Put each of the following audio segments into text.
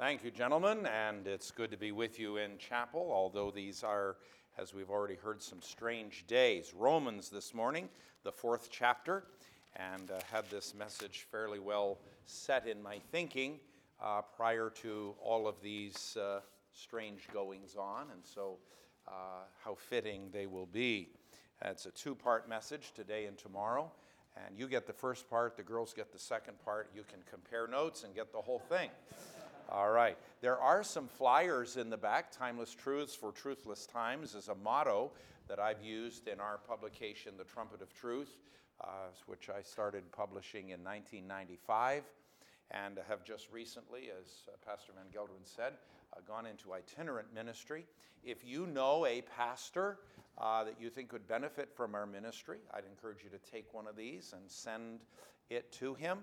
Thank you, gentlemen, and it's good to be with you in chapel, although these are, as we've already heard, some strange days. Romans this morning, the fourth chapter, and uh, had this message fairly well set in my thinking uh, prior to all of these uh, strange goings on, and so uh, how fitting they will be. It's a two part message today and tomorrow. And you get the first part, the girls get the second part. You can compare notes and get the whole thing. All right. There are some flyers in the back. Timeless Truths for Truthless Times is a motto that I've used in our publication, The Trumpet of Truth, uh, which I started publishing in 1995 and have just recently, as uh, Pastor Van Gelderen said, uh, gone into itinerant ministry. If you know a pastor uh, that you think would benefit from our ministry, I'd encourage you to take one of these and send it to him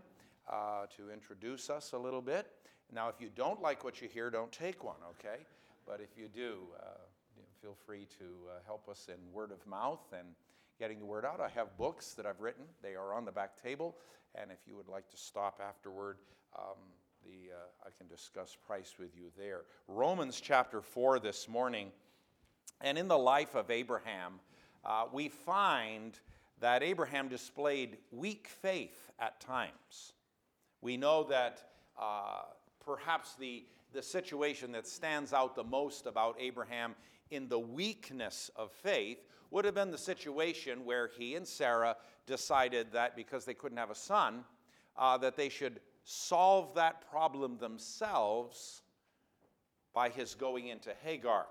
uh, to introduce us a little bit. Now, if you don't like what you hear, don't take one, okay? But if you do, uh, feel free to uh, help us in word of mouth and getting the word out. I have books that I've written, they are on the back table. And if you would like to stop afterward, um, the, uh, I can discuss price with you there. Romans chapter 4 this morning. And in the life of Abraham, uh, we find that Abraham displayed weak faith at times. We know that uh, perhaps the, the situation that stands out the most about Abraham in the weakness of faith would have been the situation where he and Sarah decided that because they couldn't have a son, uh, that they should solve that problem themselves by his going into Hagar.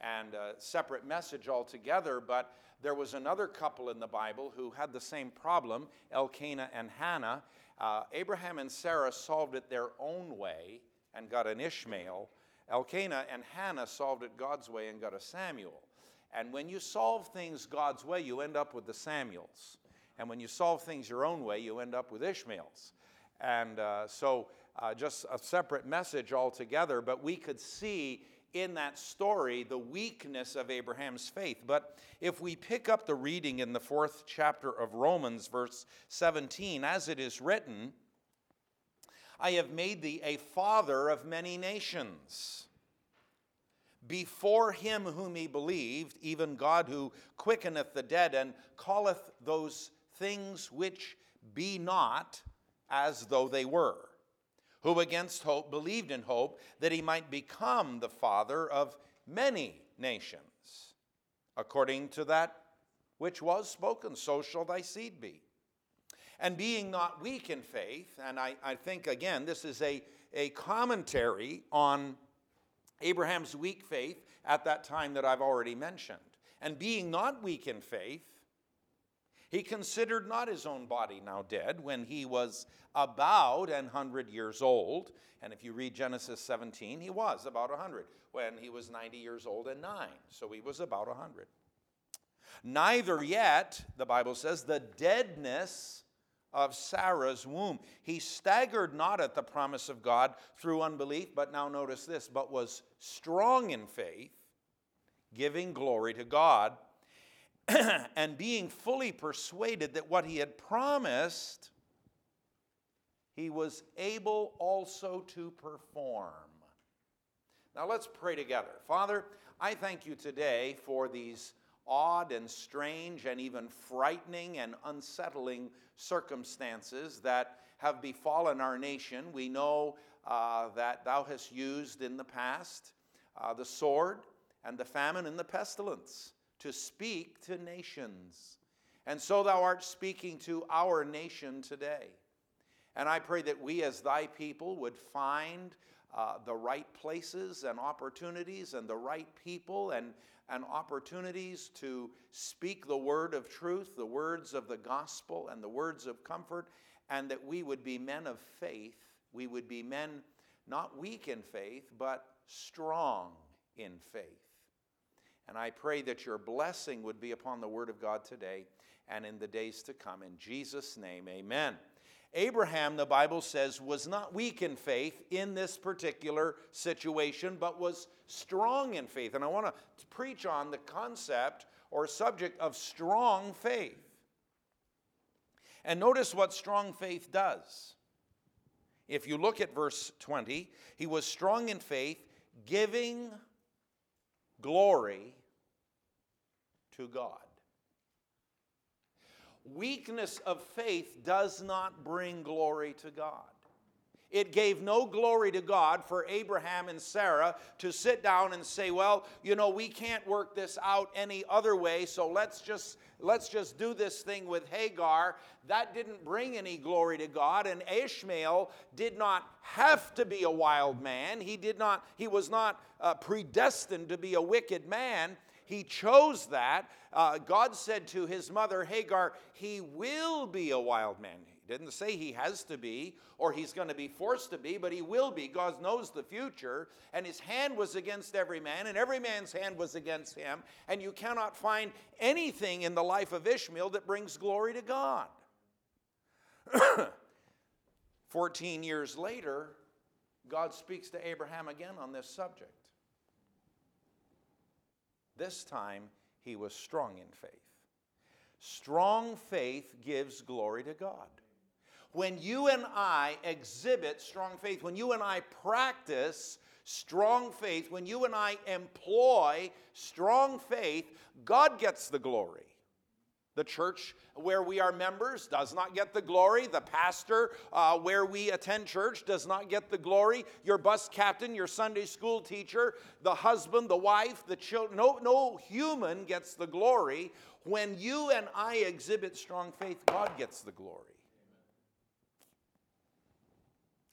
And a separate message altogether, but there was another couple in the Bible who had the same problem, Elkanah and Hannah, uh, Abraham and Sarah solved it their own way and got an Ishmael. Elkanah and Hannah solved it God's way and got a Samuel. And when you solve things God's way, you end up with the Samuels. And when you solve things your own way, you end up with Ishmaels. And uh, so, uh, just a separate message altogether, but we could see in that story the weakness of Abraham's faith. But if we pick up the reading in the fourth chapter of Romans, verse 17, as it is written, I have made thee a father of many nations. Before him whom he believed, even God who quickeneth the dead and calleth those things which be not as though they were who against hope believed in hope that he might become the father of many nations, according to that which was spoken, so shall thy seed be. And being not weak in faith, and I, I think again, this is a, a commentary on Abraham's weak faith at that time that I've already mentioned. And being not weak in faith, he considered not his own body now dead when he was about an hundred years old. And if you read Genesis 17, he was about a hundred when he was 90 years old and nine. So he was about a hundred. Neither yet, the Bible says, the deadness of Sarah's womb. He staggered not at the promise of God through unbelief, but now notice this, but was strong in faith, giving glory to God and being fully persuaded that what he had promised, he was able also to perform. Now let's pray together. Father, I thank you today for these odd and strange and even frightening and unsettling circumstances that have befallen our nation. We know uh, that thou hast used in the past uh, the sword and the famine and the pestilence to speak to nations. And so thou art speaking to our nation today. And I pray that we, as thy people, would find uh, the right places and opportunities and the right people and, and opportunities to speak the word of truth, the words of the gospel, and the words of comfort, and that we would be men of faith. We would be men not weak in faith, but strong in faith. And I pray that your blessing would be upon the Word of God today and in the days to come. In Jesus' name, amen. Abraham, the Bible says, was not weak in faith in this particular situation, but was strong in faith. And I want to preach on the concept or subject of strong faith. And notice what strong faith does If you look at verse 20, he was strong in faith, giving glory to God. Weakness of faith does not bring glory to God. It gave no glory to God for Abraham and Sarah to sit down and say, "Well, you know, we can't work this out any other way, so let's just let's just do this thing with Hagar." That didn't bring any glory to God, and Ishmael did not have to be a wild man. He did not he was not uh, predestined to be a wicked man. He chose that. Uh, God said to his mother Hagar, He will be a wild man. Didn't say he has to be or he's going to be forced to be, but he will be. God knows the future, and his hand was against every man, and every man's hand was against him. And you cannot find anything in the life of Ishmael that brings glory to God. 14 years later, God speaks to Abraham again on this subject. This time, he was strong in faith. Strong faith gives glory to God when you and I exhibit strong faith, when you and I practice strong faith, when you and I employ strong faith, God gets the glory. The church where we are members does not get the glory. The pastor uh, where we attend church does not get the glory. Your bus captain, your Sunday school teacher, the husband, the wife, the children, no, no human gets the glory. When you and I exhibit strong faith, God gets the glory.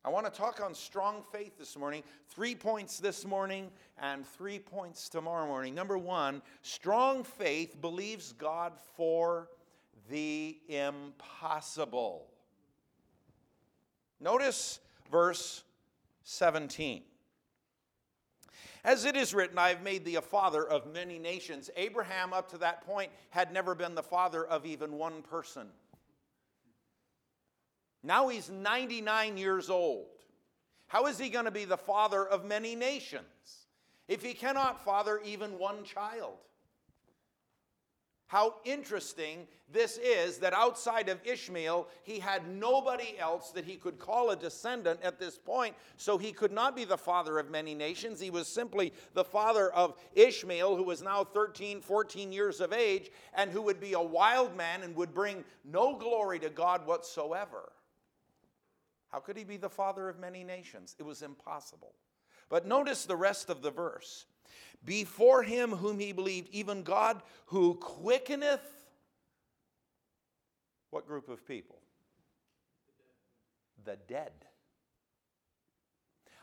I want to talk on strong faith this morning. Three points this morning and three points tomorrow morning. Number one, strong faith believes God for the impossible. Notice verse 17. As it is written, I have made thee a father of many nations. Abraham, up to that point, had never been the father of even one person. Now he's 99 years old. How is he going to be the father of many nations if he cannot father even one child? How interesting this is that outside of Ishmael, he had nobody else that he could call a descendant at this point, so he could not be the father of many nations. He was simply the father of Ishmael, who was now 13, 14 years of age, and who would be a wild man and would bring no glory to God whatsoever. How could he be the father of many nations? It was impossible. But notice the rest of the verse. Before him whom he believed, even God who quickeneth. What group of people? The dead.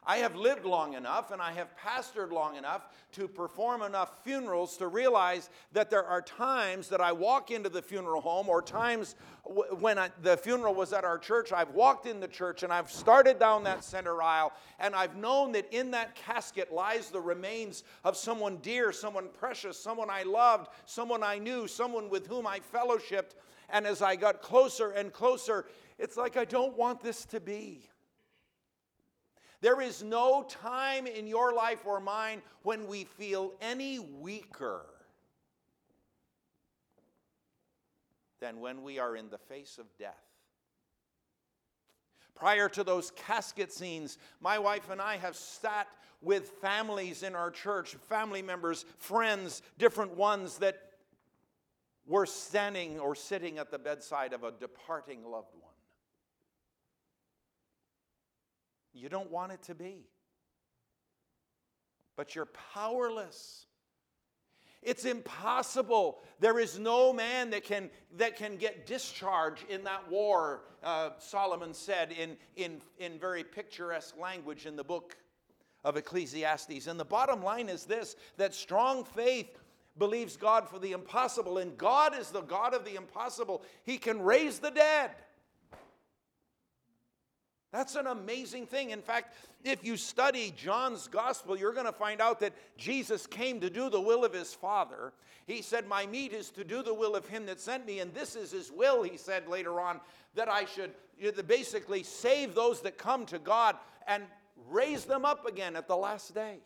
I have lived long enough and I have pastored long enough to perform enough funerals to realize that there are times that I walk into the funeral home or times w- when I, the funeral was at our church, I've walked in the church and I've started down that center aisle and I've known that in that casket lies the remains of someone dear, someone precious, someone I loved, someone I knew, someone with whom I fellowshipped. And as I got closer and closer, it's like I don't want this to be. There is no time in your life or mine when we feel any weaker than when we are in the face of death. Prior to those casket scenes, my wife and I have sat with families in our church, family members, friends, different ones that were standing or sitting at the bedside of a departing loved one. You don't want it to be. But you're powerless. It's impossible. There is no man that can, that can get discharge in that war, uh, Solomon said in, in, in very picturesque language in the book of Ecclesiastes. And the bottom line is this that strong faith believes God for the impossible, and God is the God of the impossible. He can raise the dead. That's an amazing thing. In fact, if you study John's gospel, you're going to find out that Jesus came to do the will of his Father. He said, My meat is to do the will of him that sent me, and this is his will, he said later on, that I should basically save those that come to God and raise them up again at the last day.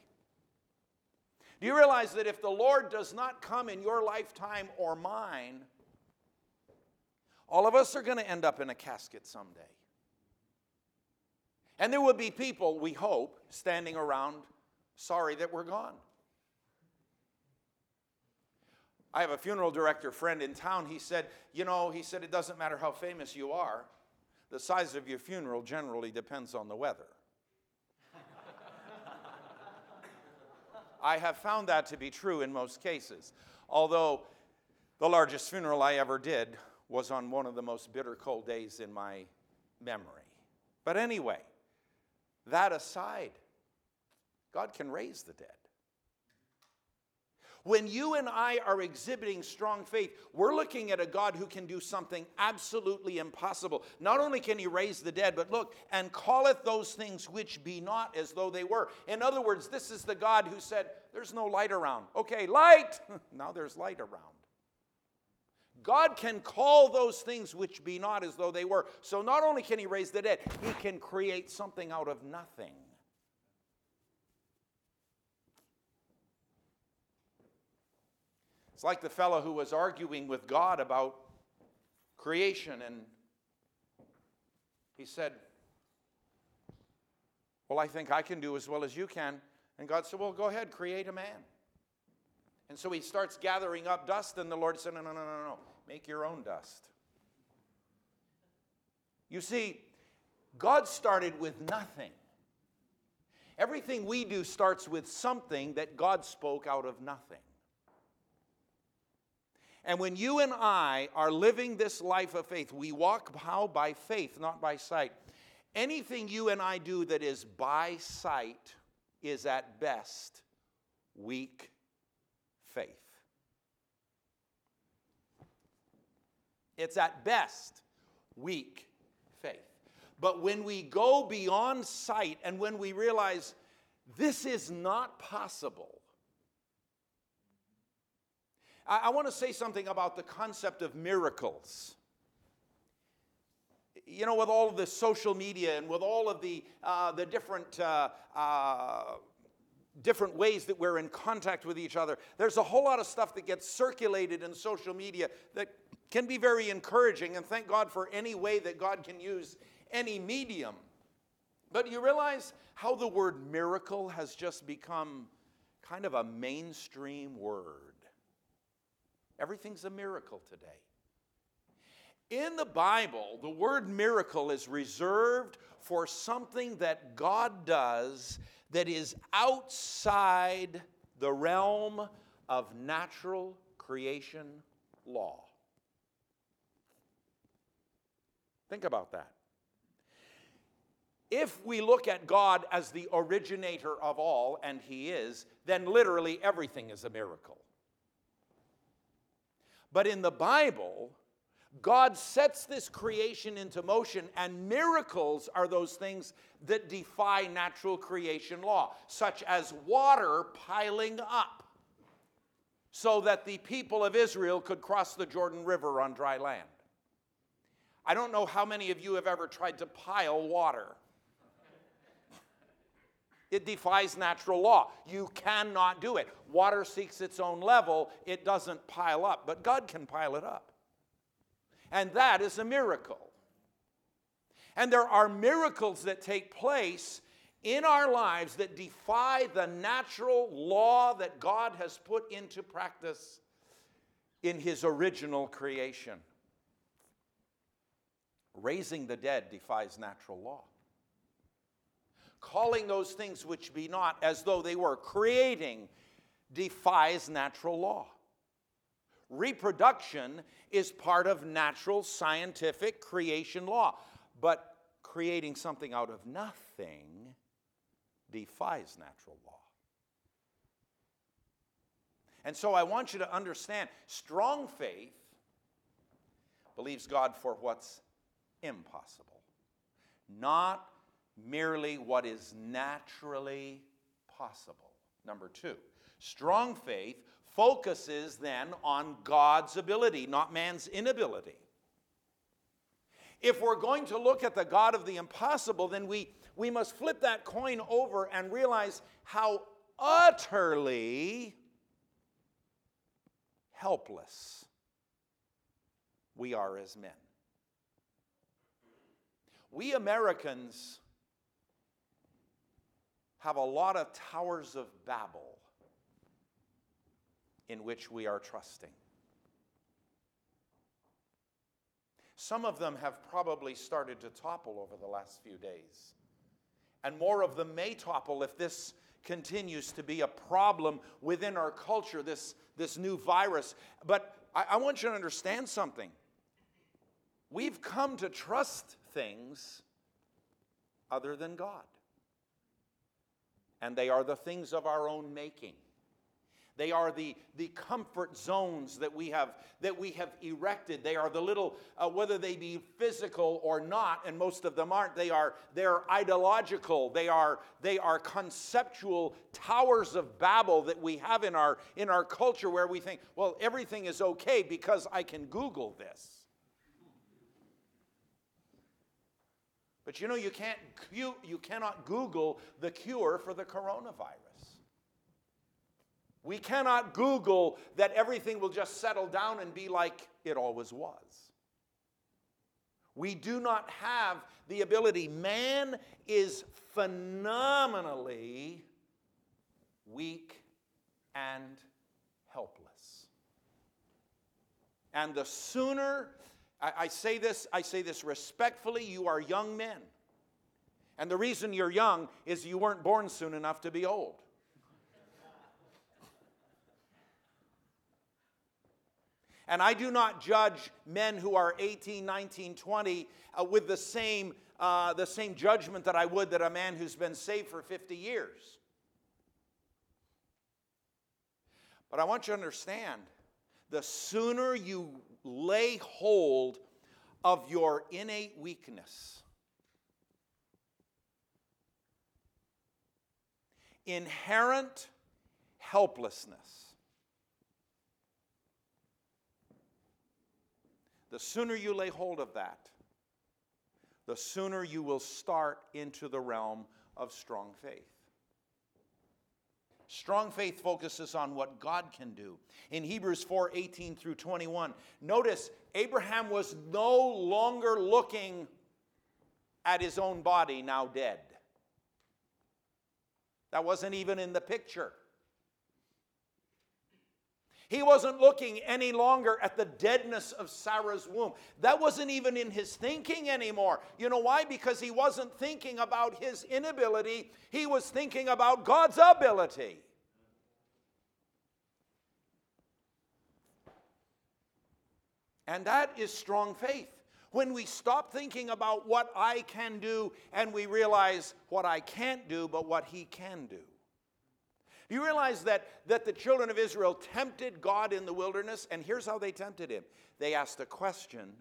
Do you realize that if the Lord does not come in your lifetime or mine, all of us are going to end up in a casket someday. And there will be people, we hope, standing around sorry that we're gone. I have a funeral director friend in town. He said, You know, he said, it doesn't matter how famous you are, the size of your funeral generally depends on the weather. I have found that to be true in most cases. Although the largest funeral I ever did was on one of the most bitter cold days in my memory. But anyway, that aside, God can raise the dead. When you and I are exhibiting strong faith, we're looking at a God who can do something absolutely impossible. Not only can he raise the dead, but look, and calleth those things which be not as though they were. In other words, this is the God who said, There's no light around. Okay, light! now there's light around. God can call those things which be not as though they were. So not only can he raise the dead, he can create something out of nothing. It's like the fellow who was arguing with God about creation, and he said, Well, I think I can do as well as you can. And God said, Well, go ahead, create a man. And so he starts gathering up dust, and the Lord said, No, no, no, no, no. Make your own dust. You see, God started with nothing. Everything we do starts with something that God spoke out of nothing. And when you and I are living this life of faith, we walk how? By faith, not by sight. Anything you and I do that is by sight is at best weak faith. It's at best weak faith. But when we go beyond sight and when we realize this is not possible, I, I want to say something about the concept of miracles. You know, with all of the social media and with all of the, uh, the different, uh, uh, different ways that we're in contact with each other, there's a whole lot of stuff that gets circulated in social media that can be very encouraging. And thank God for any way that God can use any medium. But you realize how the word miracle has just become kind of a mainstream word. Everything's a miracle today. In the Bible, the word miracle is reserved for something that God does that is outside the realm of natural creation law. Think about that. If we look at God as the originator of all, and He is, then literally everything is a miracle. But in the Bible, God sets this creation into motion, and miracles are those things that defy natural creation law, such as water piling up so that the people of Israel could cross the Jordan River on dry land. I don't know how many of you have ever tried to pile water. It defies natural law. You cannot do it. Water seeks its own level, it doesn't pile up, but God can pile it up. And that is a miracle. And there are miracles that take place in our lives that defy the natural law that God has put into practice in His original creation. Raising the dead defies natural law calling those things which be not as though they were, creating, defies natural law. Reproduction is part of natural scientific creation law, but creating something out of nothing defies natural law. And so I want you to understand strong faith believes God for what's impossible, not merely what is naturally possible. Number two, strong faith focuses then on God's ability, not man's inability. If we're going to look at the God of the impossible, then we, we must flip that coin over and realize how utterly helpless we are as men. We Americans have a lot of towers of Babel in which we are trusting. Some of them have probably started to topple over the last few days. And more of them may topple if this continues to be a problem within our culture, this, this new virus. But I, I want you to understand something. We've come to trust things other than God. And they are the things of our own making. They are the, the comfort zones that we have that we have erected. They are the little, uh, whether they be physical or not, and most of them aren't. They are they're ideological. They are they are conceptual towers of Babel that we have in our in our culture where we think, well, everything is okay because I can Google this. But you know, you can't you, you cannot Google the cure for the coronavirus. We cannot Google that everything will just settle down and be like it always was. We do not have the ability. Man is phenomenally weak and helpless. And the sooner, I, I, say this, I say this respectfully, you are young men. And the reason you're young is you weren't born soon enough to be old. And I do not judge men who are 18, 19, 20 uh, with the same, uh, the same judgment that I would that a man who's been saved for 50 years. But I want you to understand the sooner you lay hold of your innate weakness, inherent helplessness, The sooner you lay hold of that, the sooner you will start into the realm of strong faith. Strong faith focuses on what God can do. In Hebrews 4 18 through 21, notice Abraham was no longer looking at his own body now dead. That wasn't even in the picture. He wasn't looking any longer at the deadness of Sarah's womb. That wasn't even in his thinking anymore. You know why? Because he wasn't thinking about his inability, he was thinking about God's ability. And that is strong faith. When we stop thinking about what I can do and we realize what I can't do, but what He can do. You realize that, that the children of Israel tempted God in the wilderness, and here's how they tempted him they asked a question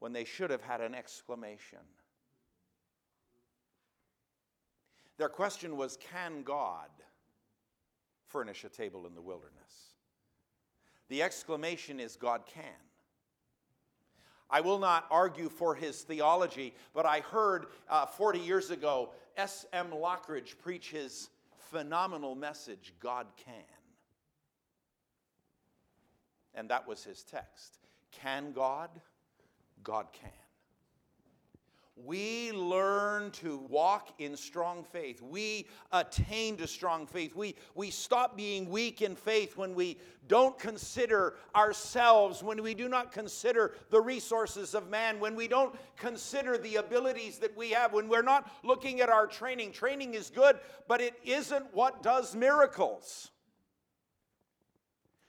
when they should have had an exclamation. Their question was Can God furnish a table in the wilderness? The exclamation is God can. I will not argue for his theology, but I heard uh, 40 years ago S.M. Lockridge preach his phenomenal message God can. And that was his text. Can God? God can. We learn to walk in strong faith. We attain to strong faith. We, we stop being weak in faith when we don't consider ourselves, when we do not consider the resources of man, when we don't consider the abilities that we have, when we're not looking at our training. Training is good, but it isn't what does miracles.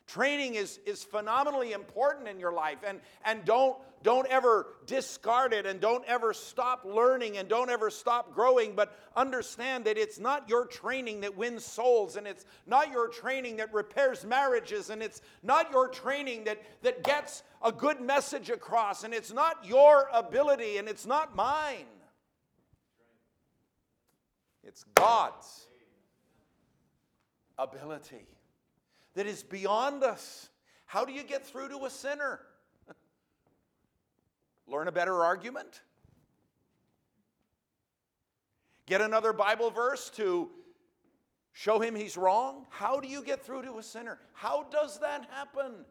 Training is, is phenomenally important in your life, and, and don't, don't ever discard it, and don't ever stop learning, and don't ever stop growing. But understand that it's not your training that wins souls, and it's not your training that repairs marriages, and it's not your training that, that gets a good message across, and it's not your ability, and it's not mine. It's God's ability that is beyond us. How do you get through to a sinner? Learn a better argument? Get another Bible verse to show him he's wrong? How do you get through to a sinner? How does that happen?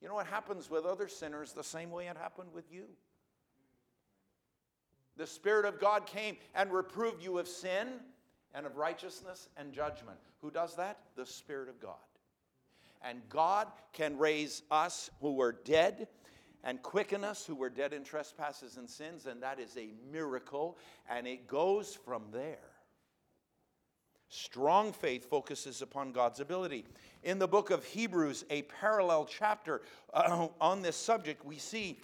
You know what happens with other sinners the same way it happened with you. The Spirit of God came and reproved you of sin and of righteousness and judgment. Who does that? The Spirit of God. And God can raise us who were dead and quicken us who were dead in trespasses and sins, and that is a miracle, and it goes from there. Strong faith focuses upon God's ability. In the book of Hebrews, a parallel chapter uh, on this subject, we see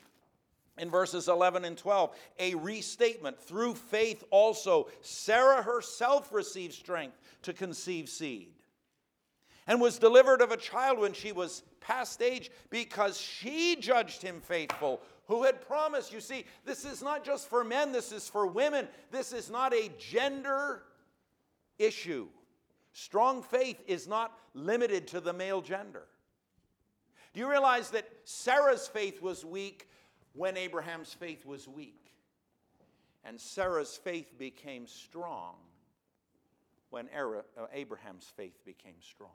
in verses 11 and 12 a restatement. Through faith, also, Sarah herself received strength to conceive seed and was delivered of a child when she was past age because she judged him faithful who had promised. You see, this is not just for men, this is for women. This is not a gender issue. Strong faith is not limited to the male gender. Do you realize that Sarah's faith was weak when Abraham's faith was weak? And Sarah's faith became strong when uh, Abraham's faith became strong.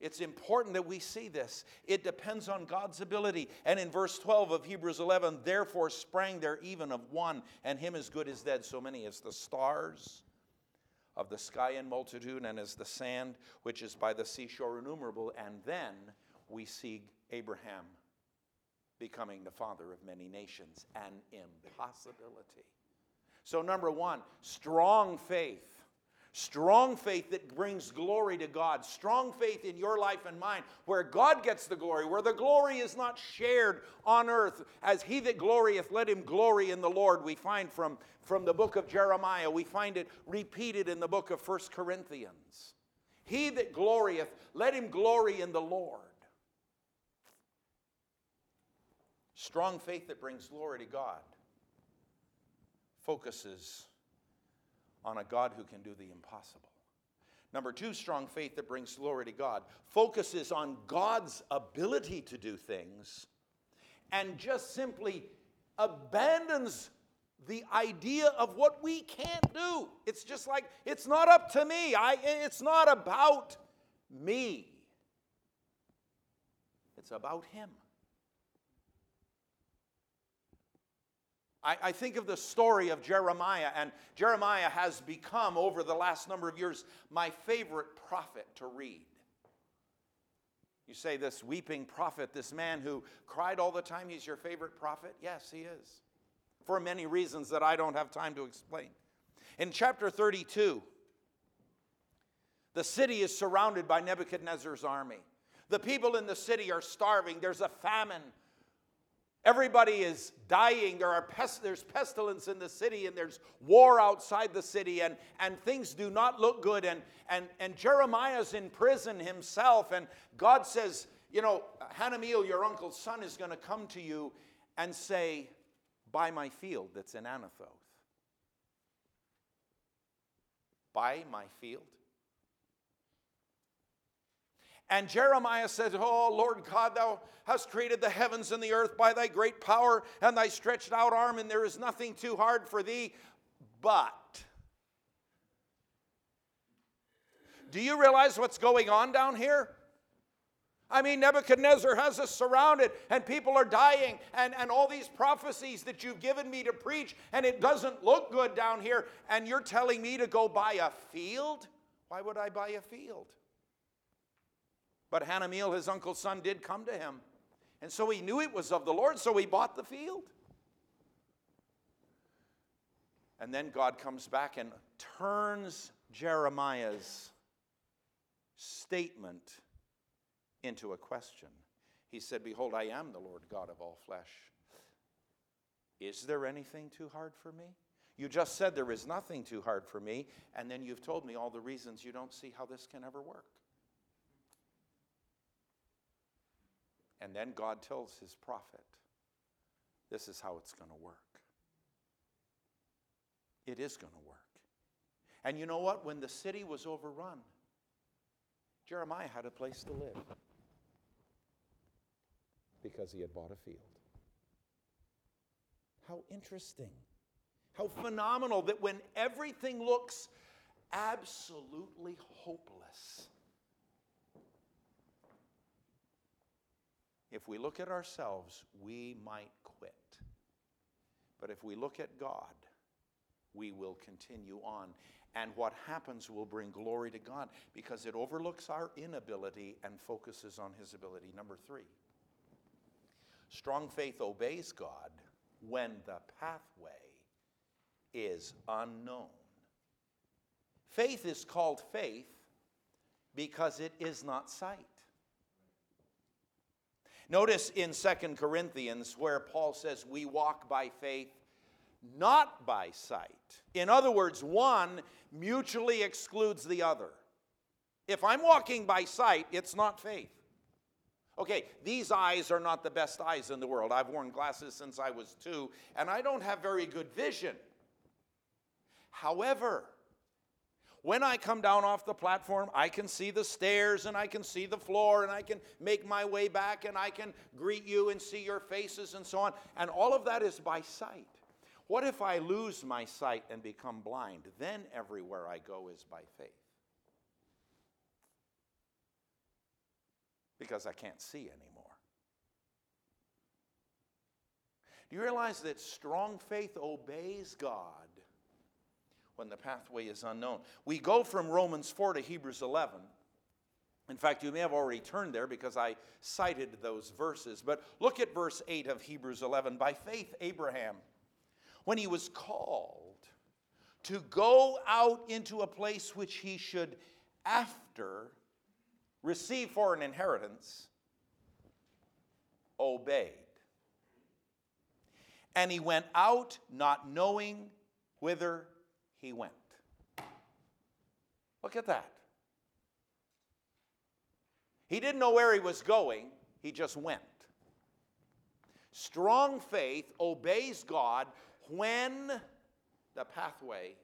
It's important that we see this. It depends on God's ability. And in verse 12 of Hebrews 11, therefore sprang there even of one, and him as good as dead, so many as the stars of the sky in multitude, and as the sand which is by the seashore innumerable. And then we see Abraham becoming the father of many nations, an impossibility. So, number one, strong faith Strong faith that brings glory to God. Strong faith in your life and mine, where God gets the glory, where the glory is not shared on earth. As he that glorieth, let him glory in the Lord. We find from, from the book of Jeremiah, we find it repeated in the book of First Corinthians. He that glorieth, let him glory in the Lord. Strong faith that brings glory to God focuses on a God who can do the impossible. Number two, strong faith that brings glory to God focuses on God's ability to do things and just simply abandons the idea of what we can't do. It's just like, it's not up to me. I, it's not about me. It's about Him. I, I, think of the story of Jeremiah, and Jeremiah has become, over the last number of years, my favorite prophet to read. You say, this weeping prophet, this man who cried all the time, he's your favorite prophet? Yes, he is. For many reasons that I don't have time to explain. In chapter 32, the city is surrounded by Nebuchadnezzar's army. The people in the city are starving. There's a famine Everybody is dying. There are pest, there's pestilence in the city, and there's war outside the city, and, and things do not look good. And, and, and Jeremiah's in prison himself, and God says, You know, Hanameel, your uncle's son, is going to come to you and say, Buy my field that's in Anathoth. Buy my field? And Jeremiah said, Oh, Lord God, thou hast created the heavens and the earth by thy great power and thy stretched out arm, and there is nothing too hard for thee. But, do you realize what's going on down here? I mean, Nebuchadnezzar has us surrounded, and people are dying, and, and all these prophecies that you've given me to preach, and it doesn't look good down here, and you're telling me to go buy a field? Why would I buy a field? But Hanameel, his uncle's son, did come to him. And so he knew it was of the Lord, so he bought the field. And then God comes back and turns Jeremiah's statement into a question. He said, Behold, I am the Lord God of all flesh. Is there anything too hard for me? You just said there is nothing too hard for me, and then you've told me all the reasons you don't see how this can ever work. And then God tells his prophet, this is how it's going to work. It is going to work. And you know what? When the city was overrun, Jeremiah had a place to live because he had bought a field. How interesting. How phenomenal that when everything looks absolutely hopeless, If we look at ourselves, we might quit. But if we look at God, we will continue on. And what happens will bring glory to God because it overlooks our inability and focuses on His ability. Number three, strong faith obeys God when the pathway is unknown. Faith is called faith because it is not sight. Notice in Second Corinthians where Paul says we walk by faith, not by sight. In other words, one mutually excludes the other. If I'm walking by sight, it's not faith. Okay, these eyes are not the best eyes in the world. I've worn glasses since I was two, and I don't have very good vision. However, when I come down off the platform, I can see the stairs and I can see the floor and I can make my way back and I can greet you and see your faces and so on. And all of that is by sight. What if I lose my sight and become blind? Then everywhere I go is by faith. Because I can't see anymore. Do you realize that strong faith obeys God when the pathway is unknown? We go from Romans 4 to Hebrews 11. In fact, you may have already turned there because I cited those verses. But look at verse 8 of Hebrews 11. By faith, Abraham when he was called to go out into a place which he should after receive for an inheritance, obeyed. And he went out not knowing whither he went. Look at that. He didn't know where he was going, he just went. Strong faith obeys God when the pathway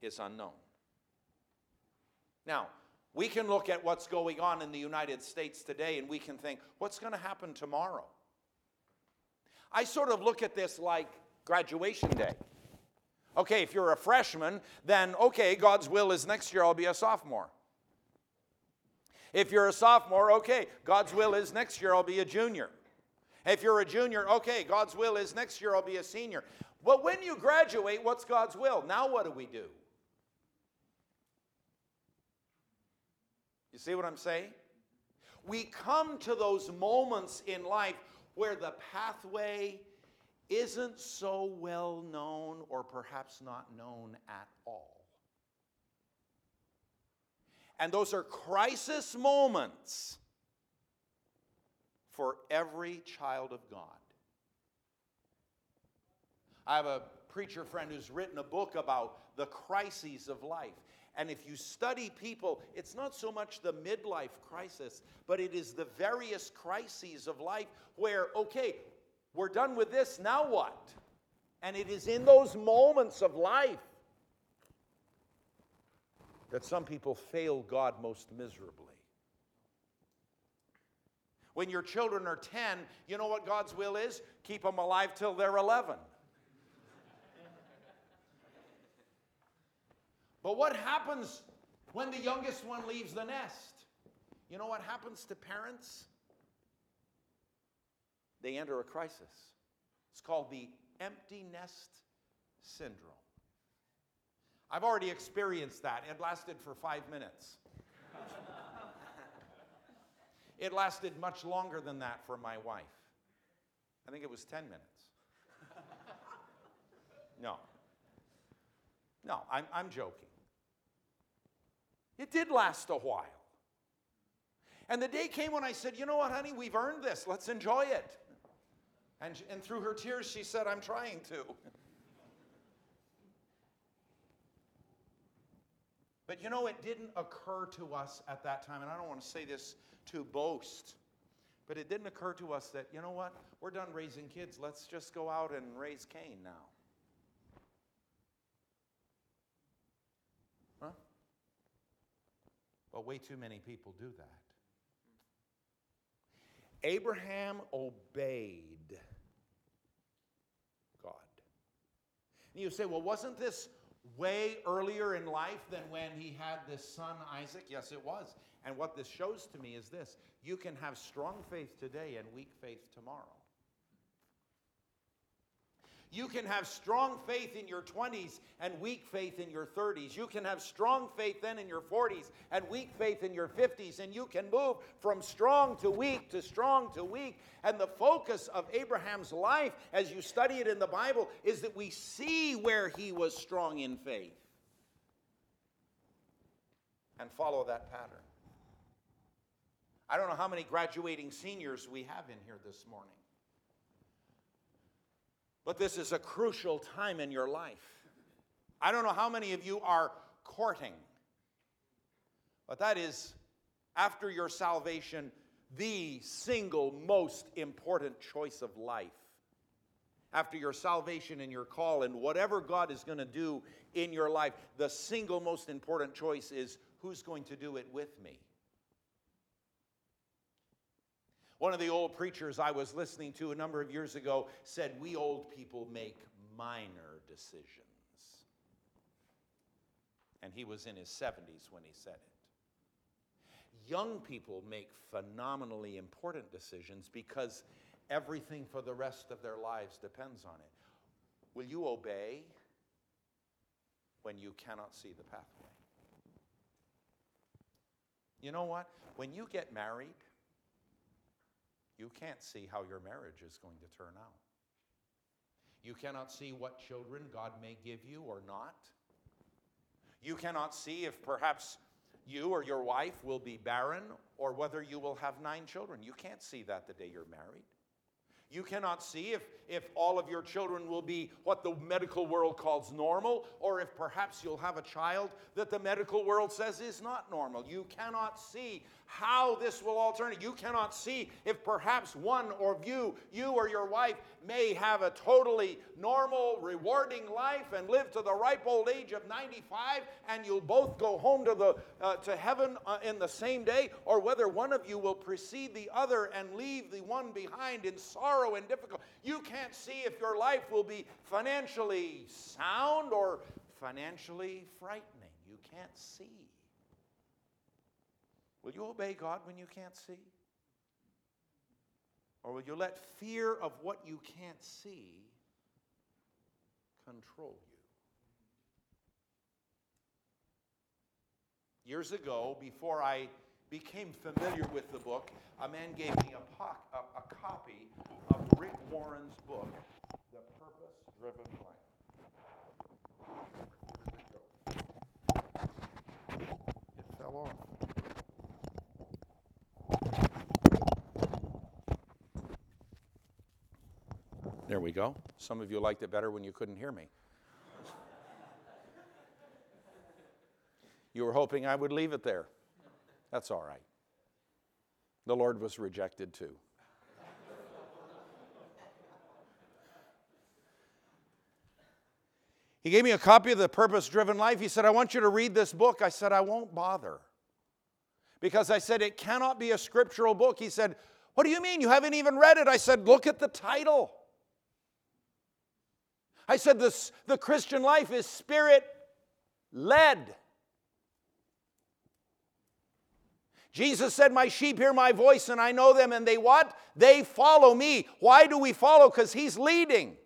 is unknown. Now, we can look at what's going on in the United States today and we can think, what's going to happen tomorrow? I sort of look at this like graduation day. Okay, if you're a freshman, then okay, God's will is next year I'll be a sophomore. If you're a sophomore, okay, God's will is next year I'll be a junior. If you're a junior, okay, God's will is next year I'll be a senior. But when you graduate, what's God's will? Now what do we do? You see what I'm saying? We come to those moments in life where the pathway isn't so well known or perhaps not known at all. And those are crisis moments for every child of God. I have a preacher friend who's written a book about the crises of life. And if you study people, it's not so much the midlife crisis, but it is the various crises of life where, okay, we're done with this, now what? And it is in those moments of life that some people fail God most miserably. When your children are 10, you know what God's will is? Keep them alive till they're 11. But what happens when the youngest one leaves the nest? You know what happens to parents? They enter a crisis. It's called the empty nest syndrome. I've already experienced that. It lasted for five minutes. It lasted much longer than that for my wife. I think it was 10 minutes. No. No, I'm, I'm joking. It did last a while. And the day came when I said, You know what, honey, we've earned this. Let's enjoy it. And, and through her tears, she said, I'm trying to. But you know, it didn't occur to us at that time, and I don't want to say this to boast. But it didn't occur to us that, you know what, we're done raising kids. Let's just go out and raise Cain now. Huh? Well, way too many people do that. Abraham obeyed God. And you say, well, wasn't this way earlier in life than when he had this son Isaac? Yes, it was. And what this shows to me is this you can have strong faith today and weak faith tomorrow. You can have strong faith in your 20s and weak faith in your 30s. You can have strong faith then in your 40s and weak faith in your 50s. And you can move from strong to weak to strong to weak. And the focus of Abraham's life, as you study it in the Bible, is that we see where he was strong in faith and follow that pattern. I don't know how many graduating seniors we have in here this morning. But this is a crucial time in your life. I don't know how many of you are courting, but that is, after your salvation, the single most important choice of life. After your salvation and your call, and whatever God is going to do in your life, the single most important choice is who's going to do it with me? One of the old preachers I was listening to a number of years ago said, We old people make minor decisions. And he was in his 70s when he said it. Young people make phenomenally important decisions because everything for the rest of their lives depends on it. Will you obey when you cannot see the pathway? You know what? When you get married, you can't see how your marriage is going to turn out. You cannot see what children God may give you or not. You cannot see if perhaps you or your wife will be barren or whether you will have nine children. You can't see that the day you're married. You cannot see if, if all of your children will be what the medical world calls normal, or if perhaps you'll have a child that the medical world says is not normal. You cannot see how this will turn. You cannot see if perhaps one or you, you or your wife, may have a totally normal, rewarding life and live to the ripe old age of 95, and you'll both go home to, the, uh, to heaven uh, in the same day, or whether one of you will precede the other and leave the one behind in sorrow and difficulty. You can't see if your life will be financially sound or financially frightening. You can't see. Will you obey God when you can't see? Or will you let fear of what you can't see control you? Years ago, before I became familiar with the book, a man gave me a, po- a, a copy of Rick Warren's book, The Purpose Driven Life. It fell off. There we go. Some of you liked it better when you couldn't hear me. You were hoping I would leave it there. That's all right. The Lord was rejected too. He gave me a copy of The Purpose Driven Life. He said, I want you to read this book. I said, I won't bother. Because I said, it cannot be a scriptural book. He said, What do you mean? You haven't even read it. I said, Look at the title. I said this, the Christian life is spirit led. Jesus said, My sheep hear my voice, and I know them, and they what? They follow me. Why do we follow? Because he's leading.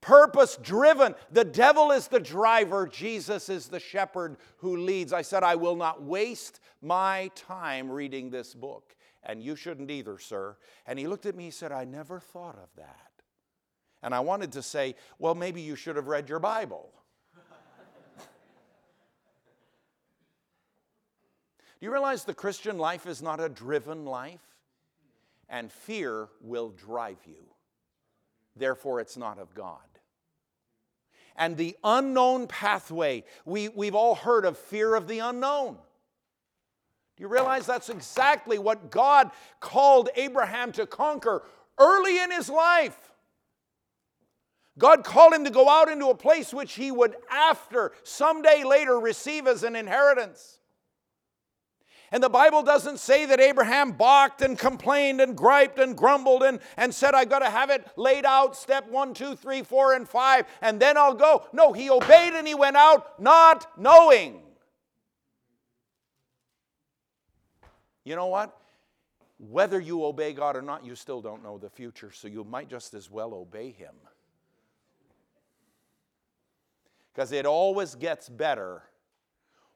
Purpose driven. The devil is the driver, Jesus is the shepherd who leads. I said, I will not waste my time reading this book, and you shouldn't either, sir. And he looked at me, he said, I never thought of that. And I wanted to say, well, maybe you should have read your Bible. You realize the Christian life is not a driven life? And fear will drive you. Therefore, it's not of God. And the unknown pathway, we, we've all heard of fear of the unknown. Do you realize that's exactly what God called Abraham to conquer early in his life? God called him to go out into a place which he would, after, someday later, receive as an inheritance. And the Bible doesn't say that Abraham balked and complained and griped and grumbled and, and said, I've got to have it laid out, step one, two, three, four, and five, and then I'll go. No, he obeyed and he went out not knowing. You know what? Whether you obey God or not, you still don't know the future, so you might just as well obey Him. Because it always gets better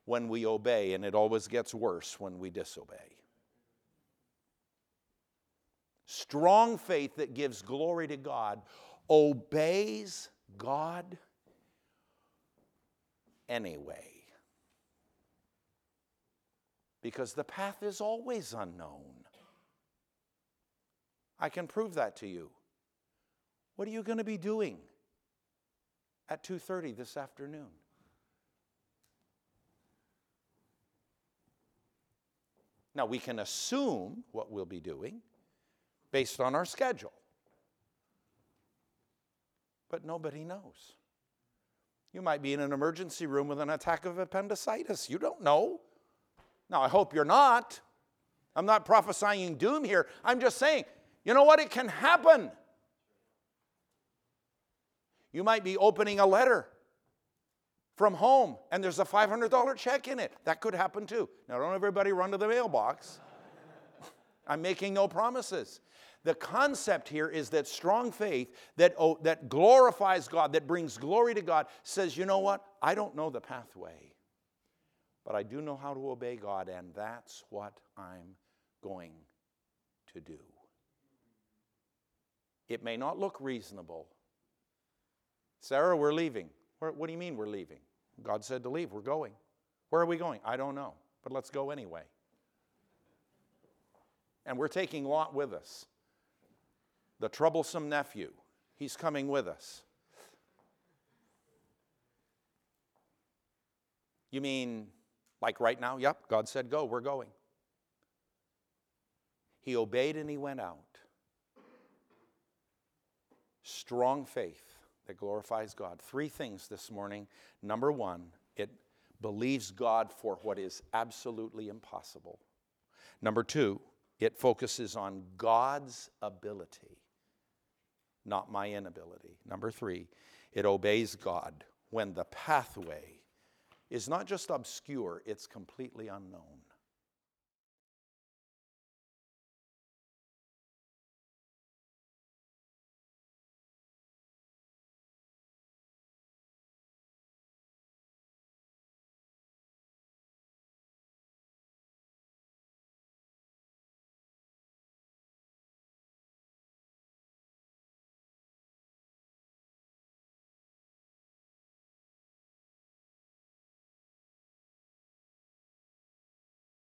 when we obey, and it always gets worse when we disobey. Strong faith that gives glory to God obeys God anyway. Because the path is always unknown. I can prove that to you. What are you going to be doing at 2:30 this afternoon? Now, we can assume what we'll be doing based on our schedule, but nobody knows. You might be in an emergency room with an attack of appendicitis. You don't know. Now, I hope you're not. I'm not prophesying doom here. I'm just saying, you know what? It can happen. You might be opening a letter from home and there's a $500 check in it. That could happen too. Now, don't everybody run to the mailbox. I'm making no promises. The concept here is that strong faith that, oh, that glorifies God, that brings glory to God, says, you know what? I don't know the pathway, but I do know how to obey God, and that's what I'm going to do. It may not look reasonable. Sarah, we're leaving. What do you mean we're leaving? God said to leave. We're going. Where are we going? I don't know, but let's go anyway. And we're taking Lot with us, the troublesome nephew. He's coming with us. You mean like right now? Yep, God said go, we're going. He obeyed and he went out. Strong faith that glorifies God. Three things this morning. Number one, it believes God for what is absolutely impossible. Number two, it focuses on God's ability, not my inability. Number three, it obeys God when the pathway is not just obscure, it's completely unknown.